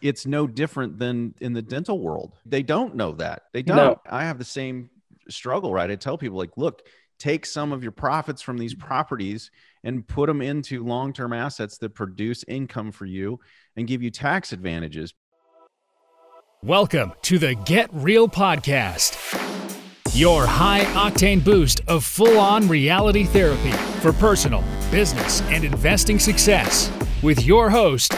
it's no different than in the dental world. They don't know that. They don't. No. I have the same struggle, right? I tell people like, look, take some of your profits from these properties and put them into long-term assets that produce income for you and give you tax advantages. Welcome to the Get Real Podcast, your high octane boost of full on reality therapy for personal, business, and investing success with your host,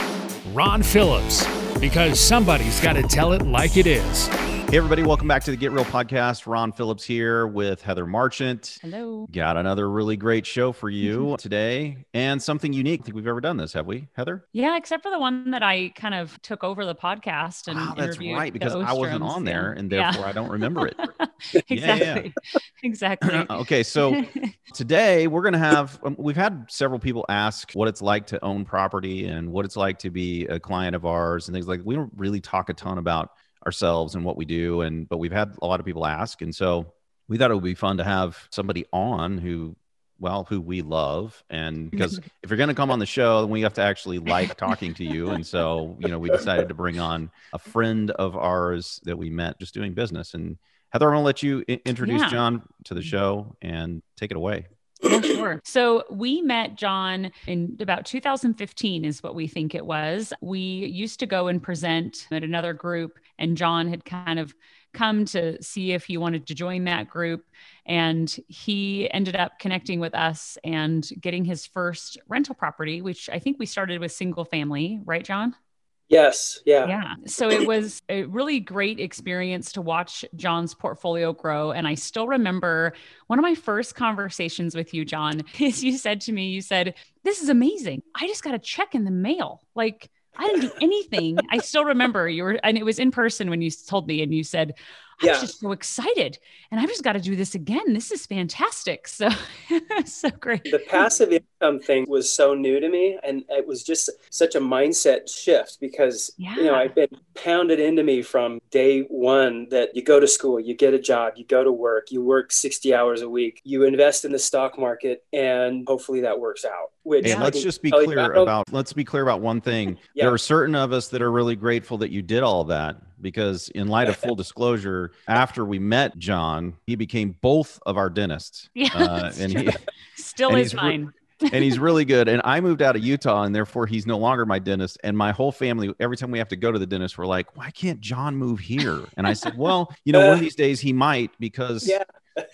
Ron Phillips, because somebody's got to tell it like it is. Hey, everybody, welcome back to the Get Real podcast. Ron Phillips here with Heather Marchant. Hello. Got another really great show for you today and something unique. I think we've ever done this, have we, Heather? Yeah, except for the one that I kind of took over the podcast and Oh, that's right, because I wasn't on there Yeah. and Yeah. therefore I don't remember it. exactly. exactly. okay, so today we're going to have, um, we've had several people ask what it's like to own property and what it's like to be a client of ours and things like We don't really talk a ton about ourselves and what we do. And, but we've had a lot of people ask. And so we thought it would be fun to have somebody on who, well, who we love. And because if you're going to come on the show, then we have to actually like talking to you. And so, you know, we decided to bring on a friend of ours that we met just doing business. And Heather, I'm going to let you introduce Yeah. John to the show and take it away. Sure. So we met John in about 2015, is what we think it was. We used to go and present at another group, and John had kind of come to see if he wanted to join that group. And he ended up connecting with us and getting his first rental property, which I think we started with single family, right, John? Yes. Yeah. Yeah. So it was a really great experience to watch John's portfolio grow. And I still remember one of my first conversations with you, John, is you said to me, you said, This is amazing. I just got a check in the mail. Like, I didn't do anything. I still remember you were, and it was in person when you told me, and you said, I was just so excited. And I've just got to do this again. This is fantastic. So, so great. The passive income thing was so new to me, and it was just such a mindset shift because you know I've been pounded into me from day one that you go to school, you get a job, you go to work, you work sixty hours a week, you invest in the stock market, and hopefully that works out. Which Hey, I let's just be clear about- about let's be clear about one thing. Yeah. There are certain of us that are really grateful that you did all that because in light of full disclosure, after we met John, he became both of our dentists. Yeah. Uh, and true. he Still and is re- mine. and he's really good. And I moved out of Utah and therefore he's no longer my dentist. And my whole family, every time we have to go to the dentist, we're like, why can't John move here? And I said, well, you know, one of these days he might because Yeah.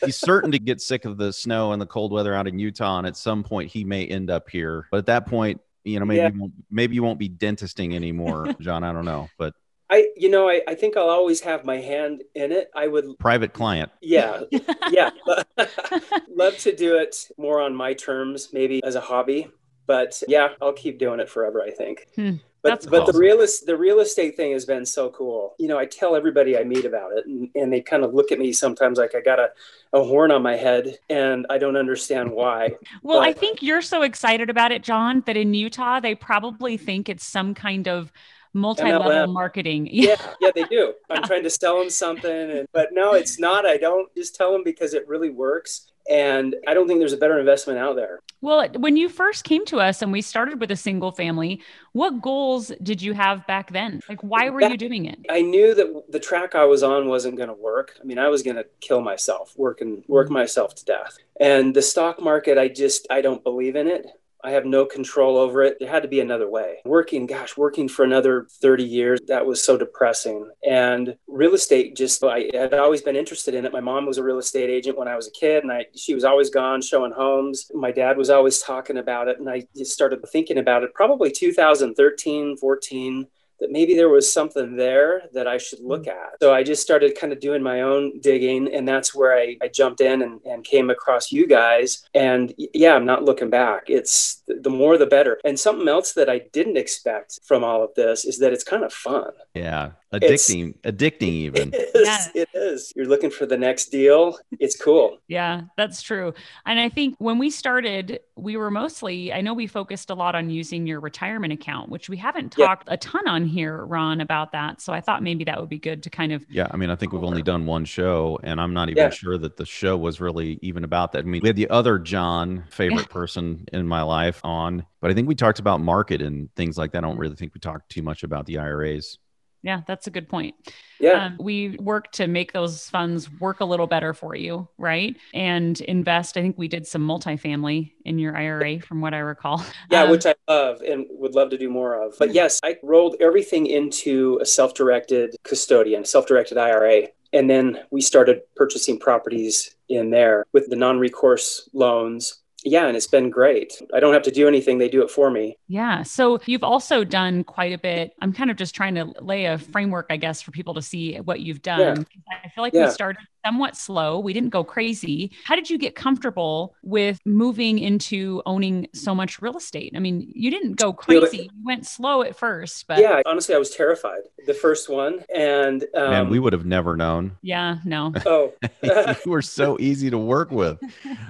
he's certain to get sick of the snow and the cold weather out in Utah, and at some point he may end up here. But at that point, you know, maybe Yeah. you maybe you won't be dentisting anymore, John. I don't know, but I, you know, I, I think I'll always have my hand in it. I would, private client. yeah, yeah, love to do it more on my terms, maybe as a hobby. But yeah, I'll keep doing it forever. I think. Hmm, But that's but awesome. the real the real estate thing has been so cool. You know, I tell everybody I meet about it, and, and they kind of look at me sometimes like I got a, a horn on my head, and I don't understand why. Well, I think you're so excited about it, John, that in Utah, they probably think it's some kind of multi-level MLM. marketing. Yeah, yeah, they do. I'm trying to sell them something, and, but no, it's not. I don't just tell them because it really works, and I don't think there's a better investment out there. Well, when you first came to us and we started with a single family, what goals did you have back then? Like, why were you doing it? I knew that the track I was on wasn't going to work. I mean, I was going to kill myself, work and work myself to death. And the stock market, I just I don't believe in it. I have no control over it. There had to be another way. Working, gosh, working for another 30 years, that was so depressing. And real estate just I had always been interested in it. My mom was a real estate agent when I was a kid and I she was always gone showing homes. My dad was always talking about it and I just started thinking about it probably 2013, 14 that maybe there was something there that I should look mm-hmm. at. So I just started kind of doing my own digging. And that's where I, I jumped in and, and came across you guys. And yeah, I'm not looking back. It's the more the better. And something else that I didn't expect from all of this is that it's kind of fun. Yeah. Addicting, addicting even. It is, Yeah. it is. You're looking for the next deal. It's cool. Yeah, that's true. And I think when we started, we were mostly, I know we focused a lot on using your retirement account, which we haven't Yeah. talked a ton on here, Ron, about that. So I thought maybe that would be good to kind of, Yeah, I mean, I think we've only done one show, and I'm not even Yeah. sure that the show was really even about that. I mean, we had the other John, favorite person in my life, on, but I think we talked about market and things like that. I don't really think we talked too much about the IRAs. Yeah, that's a good point. Yeah. Um, we work to make those funds work a little better for you, right? And invest. I think we did some multifamily in your IRA, from what I recall. Yeah, Um, which I love and would love to do more of. But yes, I rolled everything into a self directed custodian, self directed IRA. And then we started purchasing properties in there with the non recourse loans. Yeah, and it's been great. I don't have to do anything, they do it for me. Yeah. So you've also done quite a bit. I'm kind of just trying to lay a framework, I guess, for people to see what you've done. I feel like Yeah. we started somewhat slow. We didn't go crazy. How did you get comfortable with moving into owning so much real estate? I mean, you didn't go Feel it- crazy. You went slow at first, but yeah, honestly, I was terrified the first one. And um, Man, we would have never known. yeah, no. oh, you were so easy to work with.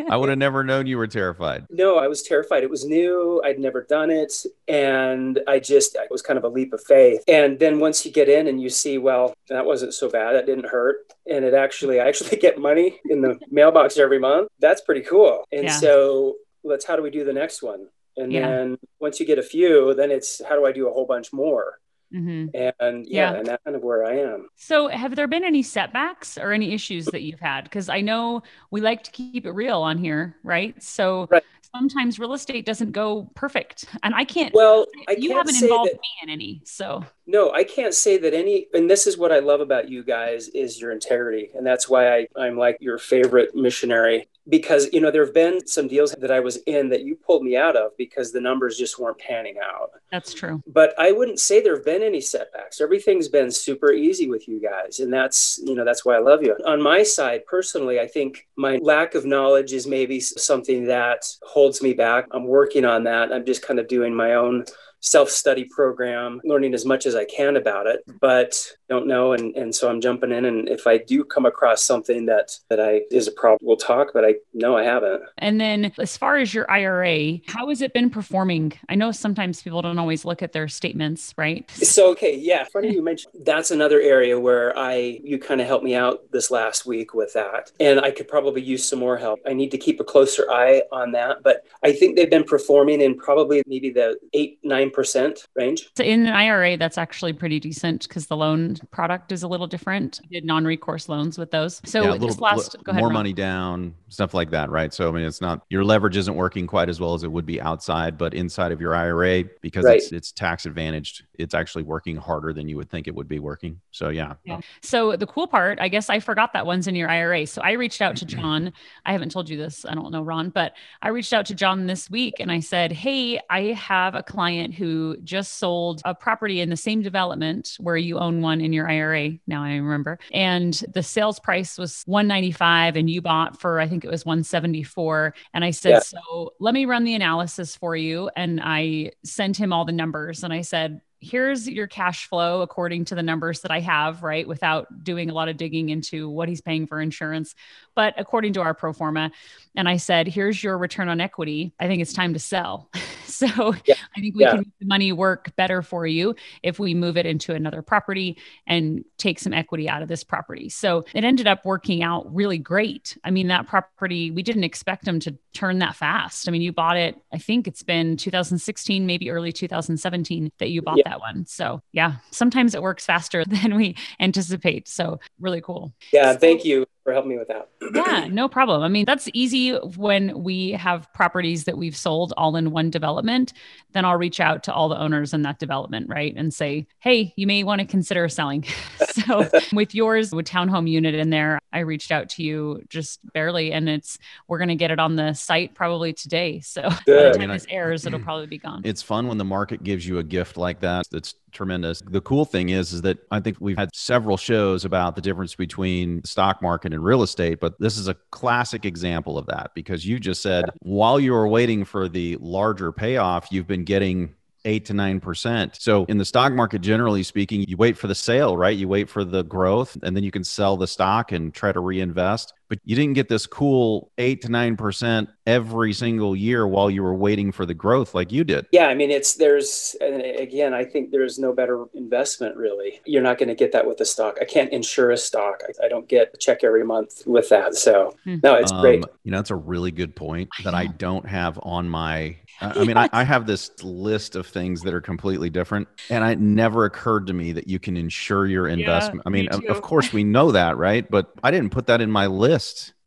I would have never known you were terrified. No, I was terrified. It was new. I'd never done it. And I just, it was kind of a leap of faith. And then once you get in and you see, well, that wasn't so bad. That didn't hurt. And it actually, I actually get money in the mailbox every month. That's pretty cool. And Yeah. so let's, how do we do the next one? And Yeah. then once you get a few, then it's how do I do a whole bunch more? hmm And yeah, Yeah. and that's kind of where I am. So, have there been any setbacks or any issues that you've had? Because I know we like to keep it real on here, right? So, Right. Sometimes real estate doesn't go perfect, and I can't. Well, I you can't haven't involved that- me in any, so No, I can't say that any, and this is what I love about you guys is your integrity. And that's why I, I'm like your favorite missionary because, you know, there have been some deals that I was in that you pulled me out of because the numbers just weren't panning out. that's true. But I wouldn't say there have been any setbacks. Everything's been super easy with you guys. And that's, you know, that's why I love you. On my side, personally, I think my lack of knowledge is maybe something that holds me back. I'm working on that. I'm just kind of doing my own self-study program learning as much as i can about it but don't know and, and so i'm jumping in and if i do come across something that that i is a problem we'll talk but i no i haven't And then, as far as your IRA, how has it been performing? I know sometimes people don't always look at their statements, right? so okay yeah funny you mentioned that's another area where i you kind of helped me out this last week with that and i could probably use some more help i need to keep a closer eye on that but i think they've been performing in probably maybe the 8 9% range So in an IRA, that's actually pretty decent because the loan product is a little different. I did non-recourse loans with those. So yeah, a this little, last, li- go ahead. more Ron. money down, stuff like that, right? So I mean, it's not your leverage isn't working quite as well as it would be outside, but inside of your IRA because Right. it's it's tax advantaged, it's actually working harder than you would think it would be working. So yeah, Yeah. So the cool part, I guess I forgot that one's in your IRA. So I reached out to John. I haven't told you this. I don't know, Ron, but I reached out to John this week and I said, Hey, I have a client who just sold a property in the same development where you own one in your IRA. Now I remember. And the sales price was 195 and you bought for, I think it was 174. And I said, Yeah. So let me run the analysis for you. And I sent him all the numbers and I said, here's your cash flow according to the numbers that I have, right? Without doing a lot of digging into what he's paying for insurance, but according to our pro forma. And I said, here's your return on equity. I think it's time to sell. so Yeah. I think we Yeah. can make the money work better for you if we move it into another property and take some equity out of this property. So it ended up working out really great. I mean, that property, we didn't expect them to turn that fast. I mean, you bought it, I think it's been 2016, maybe early 2017 that you bought Yeah. that one. So yeah, sometimes it works faster than we anticipate. So really cool. yeah So- thank you for helping me with that Yeah, no problem. I mean, that's easy when we have properties that we've sold all in one development. Then I'll reach out to all the owners in that development, right? And say, hey, you may want to consider selling. so with yours, with townhome unit in there, I reached out to you just barely, and it's we're gonna get it on the site probably today. So by the time I mean, I- this airs, it'll probably be gone. it's fun when the market gives you a gift like that. That's tremendous. The cool thing is, is that I think we've had several shows about the difference between stock market and real estate, but this is a classic example of that because you just said while you were waiting for the larger payoff, you've been getting eight to nine percent. So in the stock market, generally speaking, you wait for the sale, right? You wait for the growth and then you can sell the stock and try to reinvest. But you didn't get this cool eight to nine percent every single year while you were waiting for the growth like you did. Yeah, I mean, it's there's again, I think there's no better investment really. You're not going to get that with a stock. I can't insure a stock. I, I don't get a check every month with that. So hmm. no, it's um, great. You know, that's a really good point that I don't have on my I mean, I, I, have this list of things that are completely different, and it never occurred to me that you can insure your investment. Yeah, I mean, me of course, we know that, right? But I didn't put that in my list.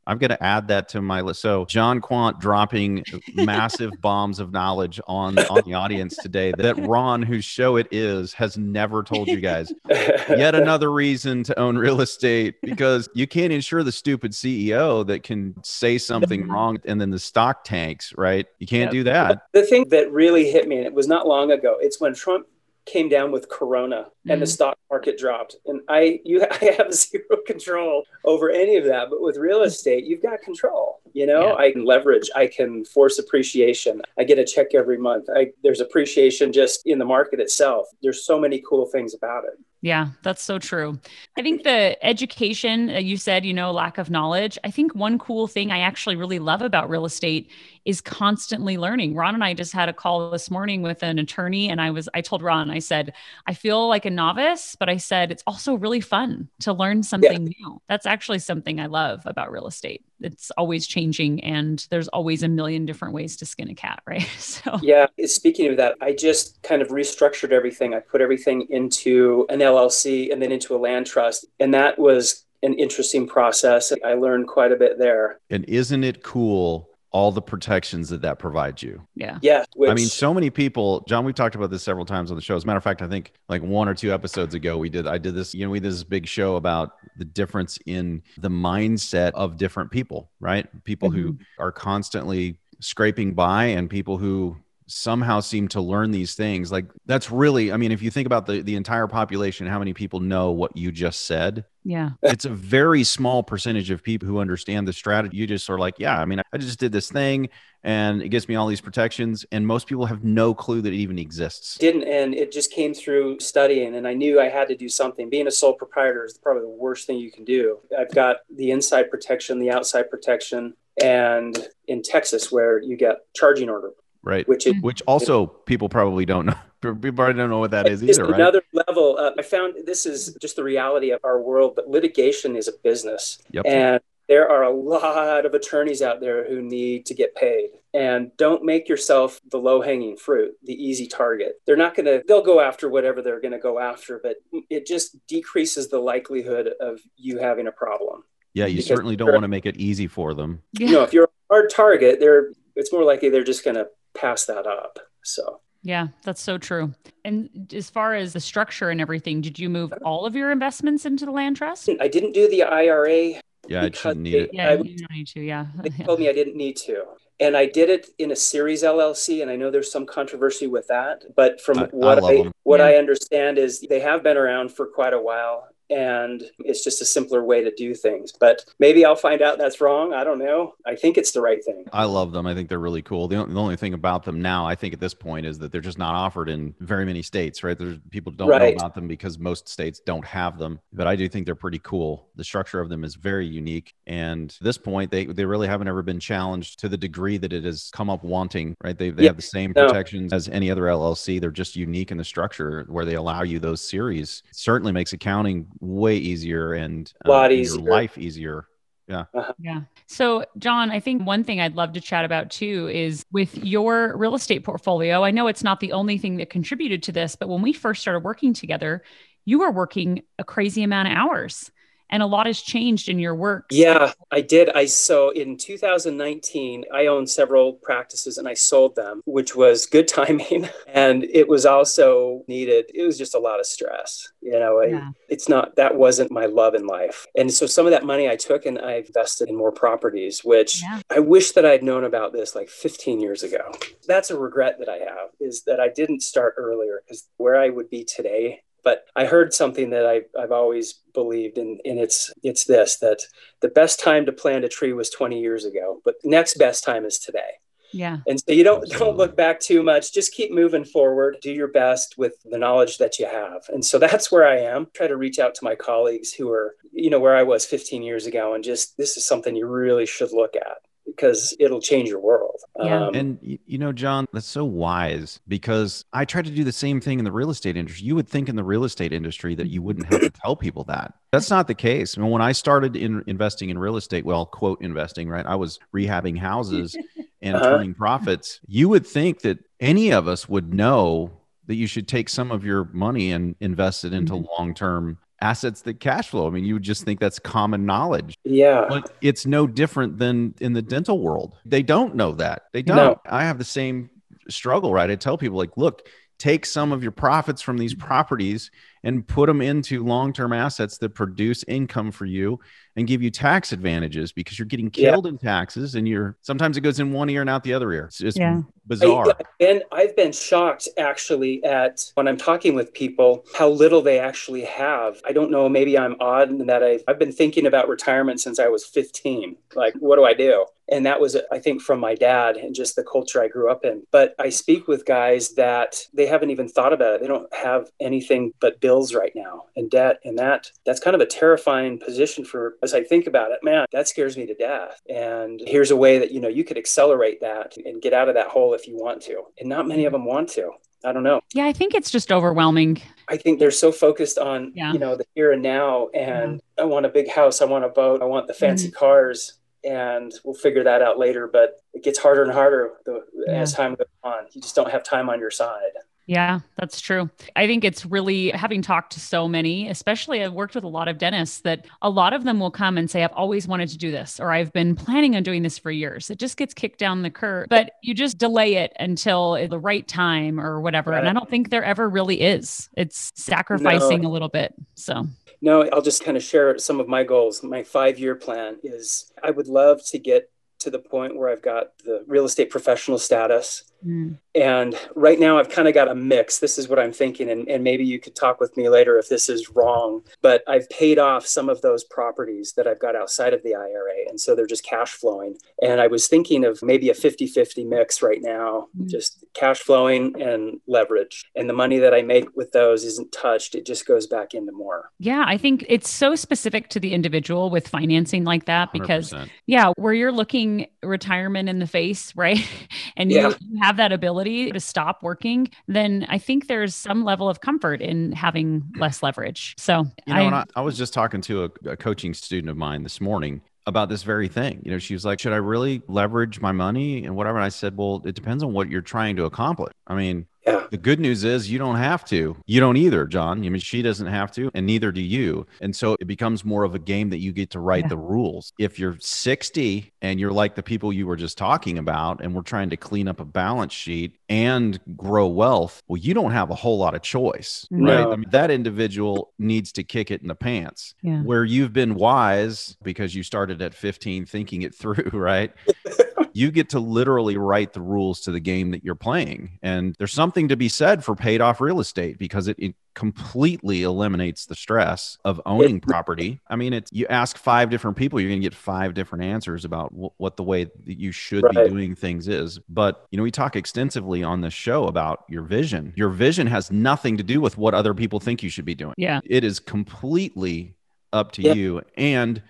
I'm going to add that to my list. So John Quant dropping massive bombs of knowledge on on the audience today that Ron, whose show it is, has never told you guys. Yet another reason to own real estate because you can't insure the stupid CEO that can say something wrong and then the stock tanks, right? You can't do that. The thing that really hit me, and it was not long ago, it's when Trump came down with corona and mm-hmm. the stock market dropped and i you i have zero control over any of that but with real estate you've got control you know yeah. i can leverage i can force appreciation i get a check every month I, there's appreciation just in the market itself there's so many cool things about it yeah, that's so true. I think the education you said, you know, lack of knowledge. I think one cool thing I actually really love about real estate is constantly learning. Ron and I just had a call this morning with an attorney and I was I told Ron I said, I feel like a novice, but I said it's also really fun to learn something yeah. new. That's actually something I love about real estate. It's always changing and there's always a million different ways to skin a cat, right? So Yeah, speaking of that, I just kind of restructured everything. I put everything into an LLC and then into a land trust. And that was an interesting process. I learned quite a bit there. And isn't it cool? All the protections that that provides you. Yeah. Yeah. Which... I mean, so many people, John, we've talked about this several times on the show. As a matter of fact, I think like one or two episodes ago, we did, I did this, you know, we did this big show about the difference in the mindset of different people, right? People mm-hmm. who are constantly scraping by and people who somehow seem to learn these things like that's really i mean if you think about the the entire population how many people know what you just said? Yeah. It's a very small percentage of people who understand the strategy. You just are like yeah i mean i just did this thing and it gives me all these protections and most people have no clue that it even exists. Didn't and it just came through studying and i knew i had to do something. Being a sole proprietor is probably the worst thing you can do. I've got the inside protection the outside protection and in texas where you get charging order right? Which is, which also people probably don't know. People probably don't know what that is either, right? Another level. Uh, I found this is just the reality of our world, but litigation is a business, yep. and there are a lot of attorneys out there who need to get paid. And don't make yourself the low hanging fruit, the easy target. They're not going to, they'll go after whatever they're going to go after, but it just decreases the likelihood of you having a problem. Yeah, you certainly don't want to make it easy for them. You know, if you're a hard target, they're it's more likely they're just going to pass that up. So yeah, that's so true. And as far as the structure and everything, did you move uh-huh. all of your investments into the land trust? I didn't do the IRA. Yeah, I shouldn't need it. Yeah, I, you don't need to. Yeah. They told me I didn't need to. And I did it in a series LLC, and I know there's some controversy with that. But from I, what I, I what yeah. I understand is they have been around for quite a while, and it's just a simpler way to do things. But maybe I'll find out that's wrong. I don't know. I think it's the right thing. I love them. I think they're really cool. The, the only thing about them now, I think at this point, is that they're just not offered in very many states, right? There's people don't right. know about them because most states don't have them. But I do think they're pretty cool. The structure of them is very unique. And at this point, they, they really haven't ever been challenged to the degree that it has come up wanting, right? They, they yeah. have the same protections no. as any other LLC. They're just unique in the structure where they allow you those series. It certainly makes accounting way easier and a lot uh, easier. life easier. Yeah. Uh-huh. Yeah. So, John, I think one thing I'd love to chat about too is with your real estate portfolio. I know it's not the only thing that contributed to this, but when we first started working together, you were working a crazy amount of hours and a lot has changed in your work. Yeah, I did. I so in 2019, I owned several practices and I sold them, which was good timing, and it was also needed. It was just a lot of stress, you know. Yeah. it's not that wasn't my love in life, and so some of that money I took and I invested in more properties, which yeah. I wish that I'd known about this like 15 years ago. That's a regret that I have is that I didn't start earlier because where I would be today but I heard something that I, have always believed, and, and it's it's this that the best time to plant a tree was 20 years ago, but next best time is today. Yeah. And so you don't don't look back too much. Just keep moving forward. Do your best with the knowledge that you have. And so that's where I am. Try to reach out to my colleagues who are, you know, where I was 15 years ago and just this is something you really should look at because it'll change your world. Yeah. Um, And you know, John, that's so wise because I try to do the same thing in the real estate industry. You would think in the real estate industry that you wouldn't have to tell people that. That's not the case. I mean, when I started in investing in real estate, well, quote investing, right? I was rehabbing houses and Uh-huh. turning profits. You would think that any of us would know that you should take some of your money and invest it into Mhm. long-term assets that cash flow. I mean, you would just think that's common knowledge. yeah. But it's no different than in the dental world. They don't know that. They don't. No. I have the same struggle, right? I tell people, like, look, take some of your profits from these properties and put them into long term assets that produce income for you and give you tax advantages because you're getting Yeah. killed in taxes and you're sometimes it goes in one ear and out the other ear. It's just Yeah. bizarre. And I've been shocked actually at when I'm talking with people how little they actually have. I don't know, maybe I'm odd in that I've, I've been thinking about retirement since I was 15. Like, what do I do? And that was, I think, from my dad and just the culture I grew up in. But I speak with guys that they haven't even thought about it. They don't have anything but bills right now and debt. And that that's kind of a terrifying position for as I think about it, man, that scares me to death. And here's a way that, you know, you could accelerate that and get out of that hole if you want to. And not many of them want to. I don't know. Yeah. I think it's just overwhelming. I think they're so focused on, Yeah. you know, the here and now. And I want a big house. I want a boat. I want the fancy Mm-hmm. cars. And we'll figure that out later. But it gets harder and harder the, Yeah. as time goes on. You just don't have time on your side. Yeah, that's true. I think it's really having talked to so many, especially I've worked with a lot of dentists that a lot of them will come and say, I've always wanted to do this, or I've been planning on doing this for years. It just gets kicked down the curb, but you just delay it until the right time or whatever. And I don't think there ever really is. It's sacrificing a little bit. So, No, I'll just kind of share some of my goals. My five year plan is I would love to get to the point where I've got the real estate professional status. Mm, And right now, I've kind of got a mix. This is what I'm thinking. And, and maybe you could talk with me later if this is wrong. But I've paid off some of those properties that I've got outside of the IRA. And so they're just cash flowing. And I was thinking of maybe a 50 50 mix right now, Mm. just cash flowing and leverage. And the money that I make with those isn't touched, it just goes back into more. yeah, I think it's so specific to the individual with financing like that because 100%. Yeah, where you're looking retirement in the face, right? And you, Yeah. you have that ability to stop working, then I think there's some level of comfort in having less leverage. So You know, I, I was just talking to a, a coaching student of mine this morning about this very thing. You know, she was like, Should I really leverage my money and whatever? And I said, Well, it depends on what you're trying to accomplish. I mean, Yeah. the good news is you don't have to. You don't either, John. I mean, she doesn't have to, and neither do you. And so it becomes more of a game that you get to write Yeah. the rules. If you're 60 and you're like the people you were just talking about, and we're trying to clean up a balance sheet and grow wealth, well, you don't have a whole lot of choice, right? I mean, that individual needs to kick it in the pants yeah. where you've been wise because you started at 15 thinking it through, right? you get to literally write the rules to the game that you're playing. And there's something to be said for paid off real estate because it, it completely eliminates the stress of owning property. I mean, it's you ask five different people, you're going to get five different answers about wh- what the way that you should be doing things is. But, you know, we talk extensively on this show about your vision. Your vision has nothing to do with what other people think you should be doing. Yeah. It is completely up to Yeah. you. And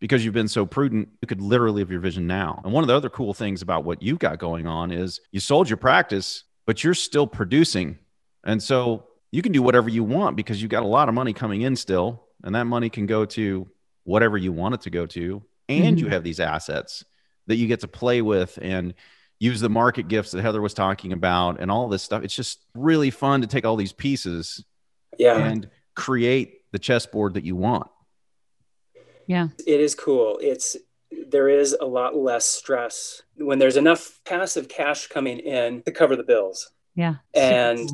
because you've been so prudent, you could literally have your vision now. And one of the other cool things about what you've got going on is you sold your practice, but you're still producing. And so you can do whatever you want because you've got a lot of money coming in still. And that money can go to whatever you want it to go to. And you Mhm. have these assets that you get to play with and use the market gifts that Heather was talking about and all this stuff. It's just really fun to take all these pieces Yeah. and create the chessboard that you want. Yeah. it is cool. It's there is a lot less stress when there's enough passive cash coming in to cover the bills. Yeah. And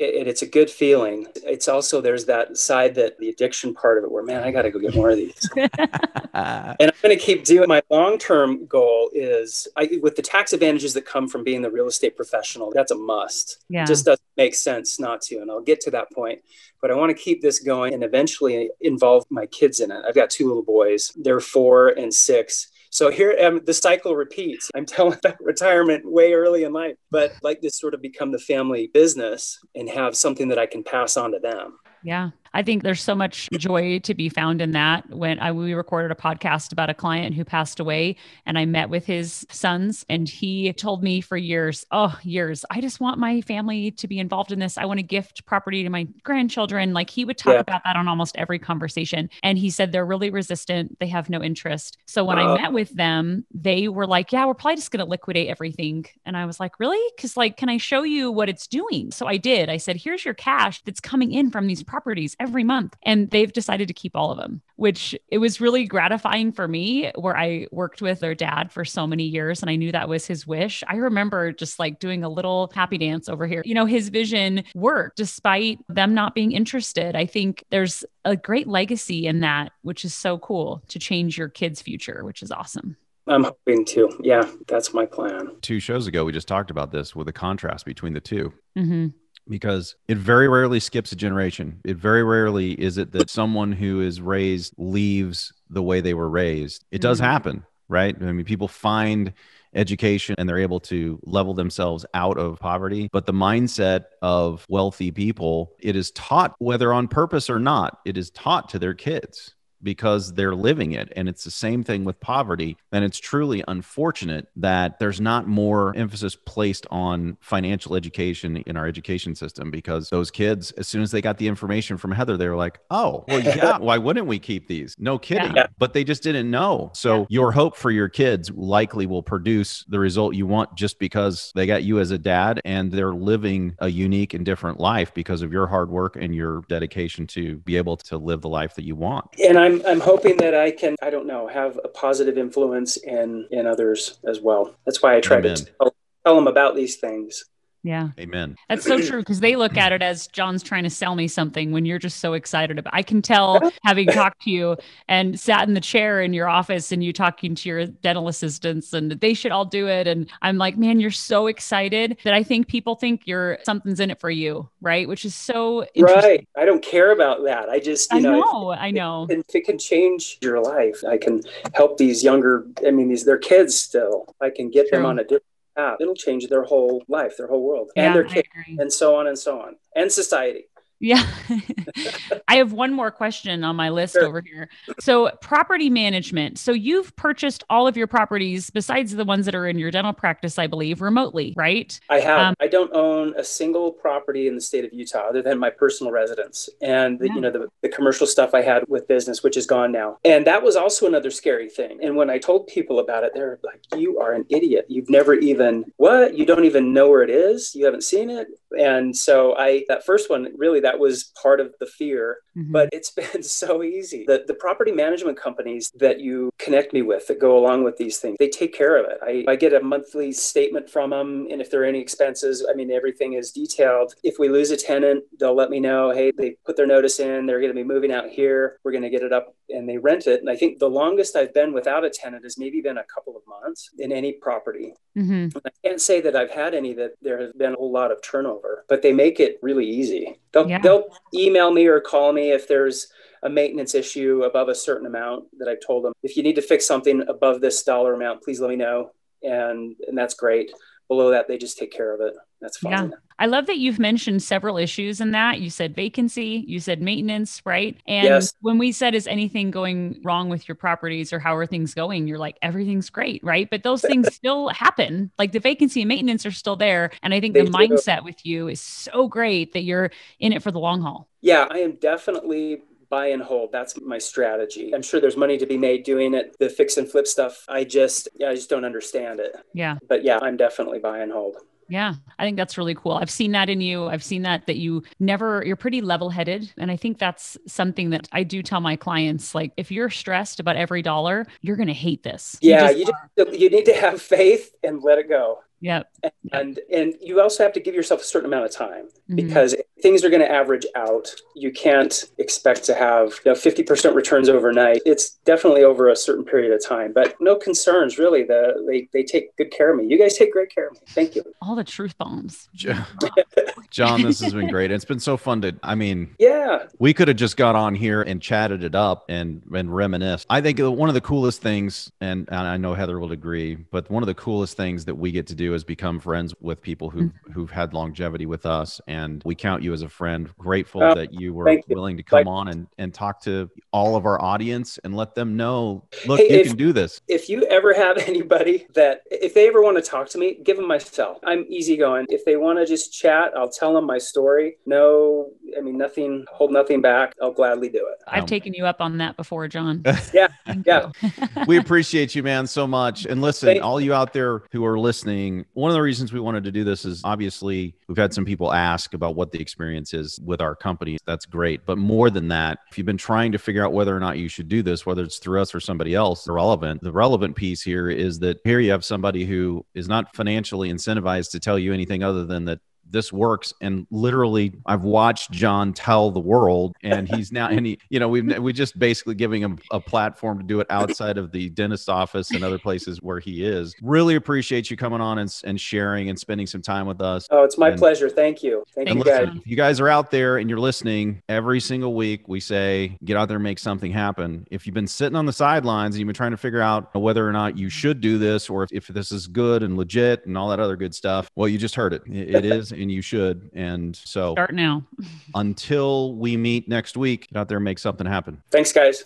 It, it- it's a good feeling. It's also there's that side that the addiction part of it where man, I got to go get more of these. and I'm going to keep doing. My long term goal is I, with the tax advantages that come from being the real estate professional. That's a must. yeah. It just doesn't make sense not to. And I'll get to that point. But I want to keep this going and eventually involve my kids in it. I've got two little boys. They're four and six. So here um, the cycle repeats. I'm telling about retirement way early in life, but like this sort of become the family business and have something that I can pass on to them. Yeah. I think there's so much joy to be found in that. When I, we recorded a podcast about a client who passed away, and I met with his sons, and he told me for years, oh, years, I just want my family to be involved in this. I want to gift property to my grandchildren. Like he would talk yeah. about that on almost every conversation. And he said they're really resistant, they have no interest. So when uh, I met with them, they were like, yeah, we're probably just going to liquidate everything. And I was like, really? Because, like, can I show you what it's doing? So I did. I said, here's your cash that's coming in from these properties every month. And they've decided to keep all of them, which it was really gratifying for me where I worked with their dad for so many years and I knew that was his wish. I remember just like doing a little happy dance over here. You know, his vision worked despite them not being interested. I think there's a great legacy in that, which is so cool to change your kids' future, which is awesome. I'm hoping to. Yeah, that's my plan. Two shows ago, we just talked about this with the contrast between the 2 mm-hmm because it very rarely skips a generation. It very rarely is it that someone who is raised leaves the way they were raised. It does mm-hmm. happen, right? I mean, people find education and they're able to level themselves out of poverty. But the mindset of wealthy people, it is taught, whether on purpose or not, it is taught to their kids because they're living it. And it's the same thing with poverty. And it's truly unfortunate that there's not more emphasis placed on financial education in our education system because those kids, as soon as they got the information from Heather, they were like, oh, well, yeah, why wouldn't we keep these? No kidding. Yeah. But they just didn't know. So yeah. your hope for your kids likely will produce the result you want just because they got you as a dad and they're living a unique and different life because of your hard work and your dedication to be able to live the life that you want. And I I'm I'm hoping that I can I don't know have a positive influence in in others as well. That's why I try Amen. to tell, tell them about these things. Yeah. Amen. That's so true because they look at it as John's trying to sell me something when you're just so excited about. I can tell having talked to you and sat in the chair in your office and you talking to your dental assistants and they should all do it and I'm like, "Man, you're so excited that I think people think you're something's in it for you, right?" Which is so Right. I don't care about that. I just, you I know, know if, I know. If, if it can change your life, I can help these younger I mean, these they're kids still. I can get true. them on a different path, it'll change their whole life, their whole world, yeah, and their kids, and so on and so on, and society. Yeah. I have one more question on my list sure. over here. So, property management. So, you've purchased all of your properties besides the ones that are in your dental practice, I believe, remotely, right? I have. Um, I don't own a single property in the state of Utah other than my personal residence and the, yeah. you know the, the commercial stuff I had with business, which is gone now. And that was also another scary thing. And when I told people about it, they're like, "You are an idiot. You've never even what? You don't even know where it is. You haven't seen it." And so I that first one really that that was part of the fear, mm-hmm. but it's been so easy. The, the property management companies that you connect me with that go along with these things, they take care of it. I, I get a monthly statement from them. And if there are any expenses, I mean, everything is detailed. If we lose a tenant, they'll let me know, hey, they put their notice in, they're going to be moving out here, we're going to get it up and they rent it. And I think the longest I've been without a tenant has maybe been a couple of months in any property. Mm-hmm. I can't say that I've had any that there has been a whole lot of turnover, but they make it really easy. They'll, yeah. They'll email me or call me if there's a maintenance issue above a certain amount that I've told them. If you need to fix something above this dollar amount, please let me know. And, and that's great. Below that, they just take care of it. That's fine. Yeah. I love that you've mentioned several issues in that. You said vacancy, you said maintenance, right? And yes. when we said, is anything going wrong with your properties or how are things going? You're like, everything's great, right? But those things still happen. Like the vacancy and maintenance are still there. And I think they the do. mindset with you is so great that you're in it for the long haul. Yeah, I am definitely buy and hold. That's my strategy. I'm sure there's money to be made doing it. The fix and flip stuff, I just, yeah, I just don't understand it. Yeah. But yeah, I'm definitely buy and hold. Yeah, I think that's really cool. I've seen that in you. I've seen that that you never you're pretty level-headed and I think that's something that I do tell my clients like if you're stressed about every dollar, you're going to hate this. Yeah, you just, you, just, you need to have faith and let it go. Yep. And and you also have to give yourself a certain amount of time mm-hmm. because things are going to average out. You can't expect to have you know 50% returns overnight. It's definitely over a certain period of time, but no concerns really. The they they take good care of me. You guys take great care of me. Thank you. All the truth bombs. John, this has been great. It's been so fun to, I mean, yeah, we could have just got on here and chatted it up and, and reminisced. I think one of the coolest things, and, and I know Heather will agree, but one of the coolest things that we get to do is become friends with people who've, mm-hmm. who've had longevity with us. And we count you as a friend. Grateful oh, that you were willing to come on and, and talk to all of our audience and let them know, look, hey, you if, can do this. If you ever have anybody that, if they ever want to talk to me, give them my cell. I'm easygoing. If they want to just chat, I'll tell them my story. No, I mean, nothing, hold nothing back. I'll gladly do it. I've um, taken you up on that before, John. yeah. yeah. we appreciate you, man, so much. And listen, Thank all you out there who are listening, one of the reasons we wanted to do this is obviously we've had some people ask about what the experience is with our company. That's great. But more than that, if you've been trying to figure out whether or not you should do this, whether it's through us or somebody else, irrelevant. the relevant piece here is that here you have somebody who is not financially incentivized to tell you anything other than that this works. And literally i've watched john tell the world and he's now and he you know we've we just basically giving him a platform to do it outside of the dentist office and other places where he is. Really appreciate you coming on and, and sharing and spending some time with us. Oh it's my and, pleasure. Thank you. Thank you listen, guys. you guys are out there and you're listening every single week we say get out there and make something happen. If you've been sitting on the sidelines and you've been trying to figure out whether or not you should do this or if, if this is good and legit and all that other good stuff well you just heard it. It, it is and you should. And so start now. until we meet next week, get out there and make something happen. Thanks, guys.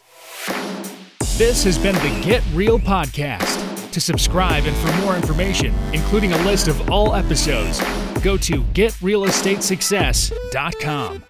This has been the Get Real Podcast. To subscribe and for more information, including a list of all episodes, go to getrealestatesuccess.com.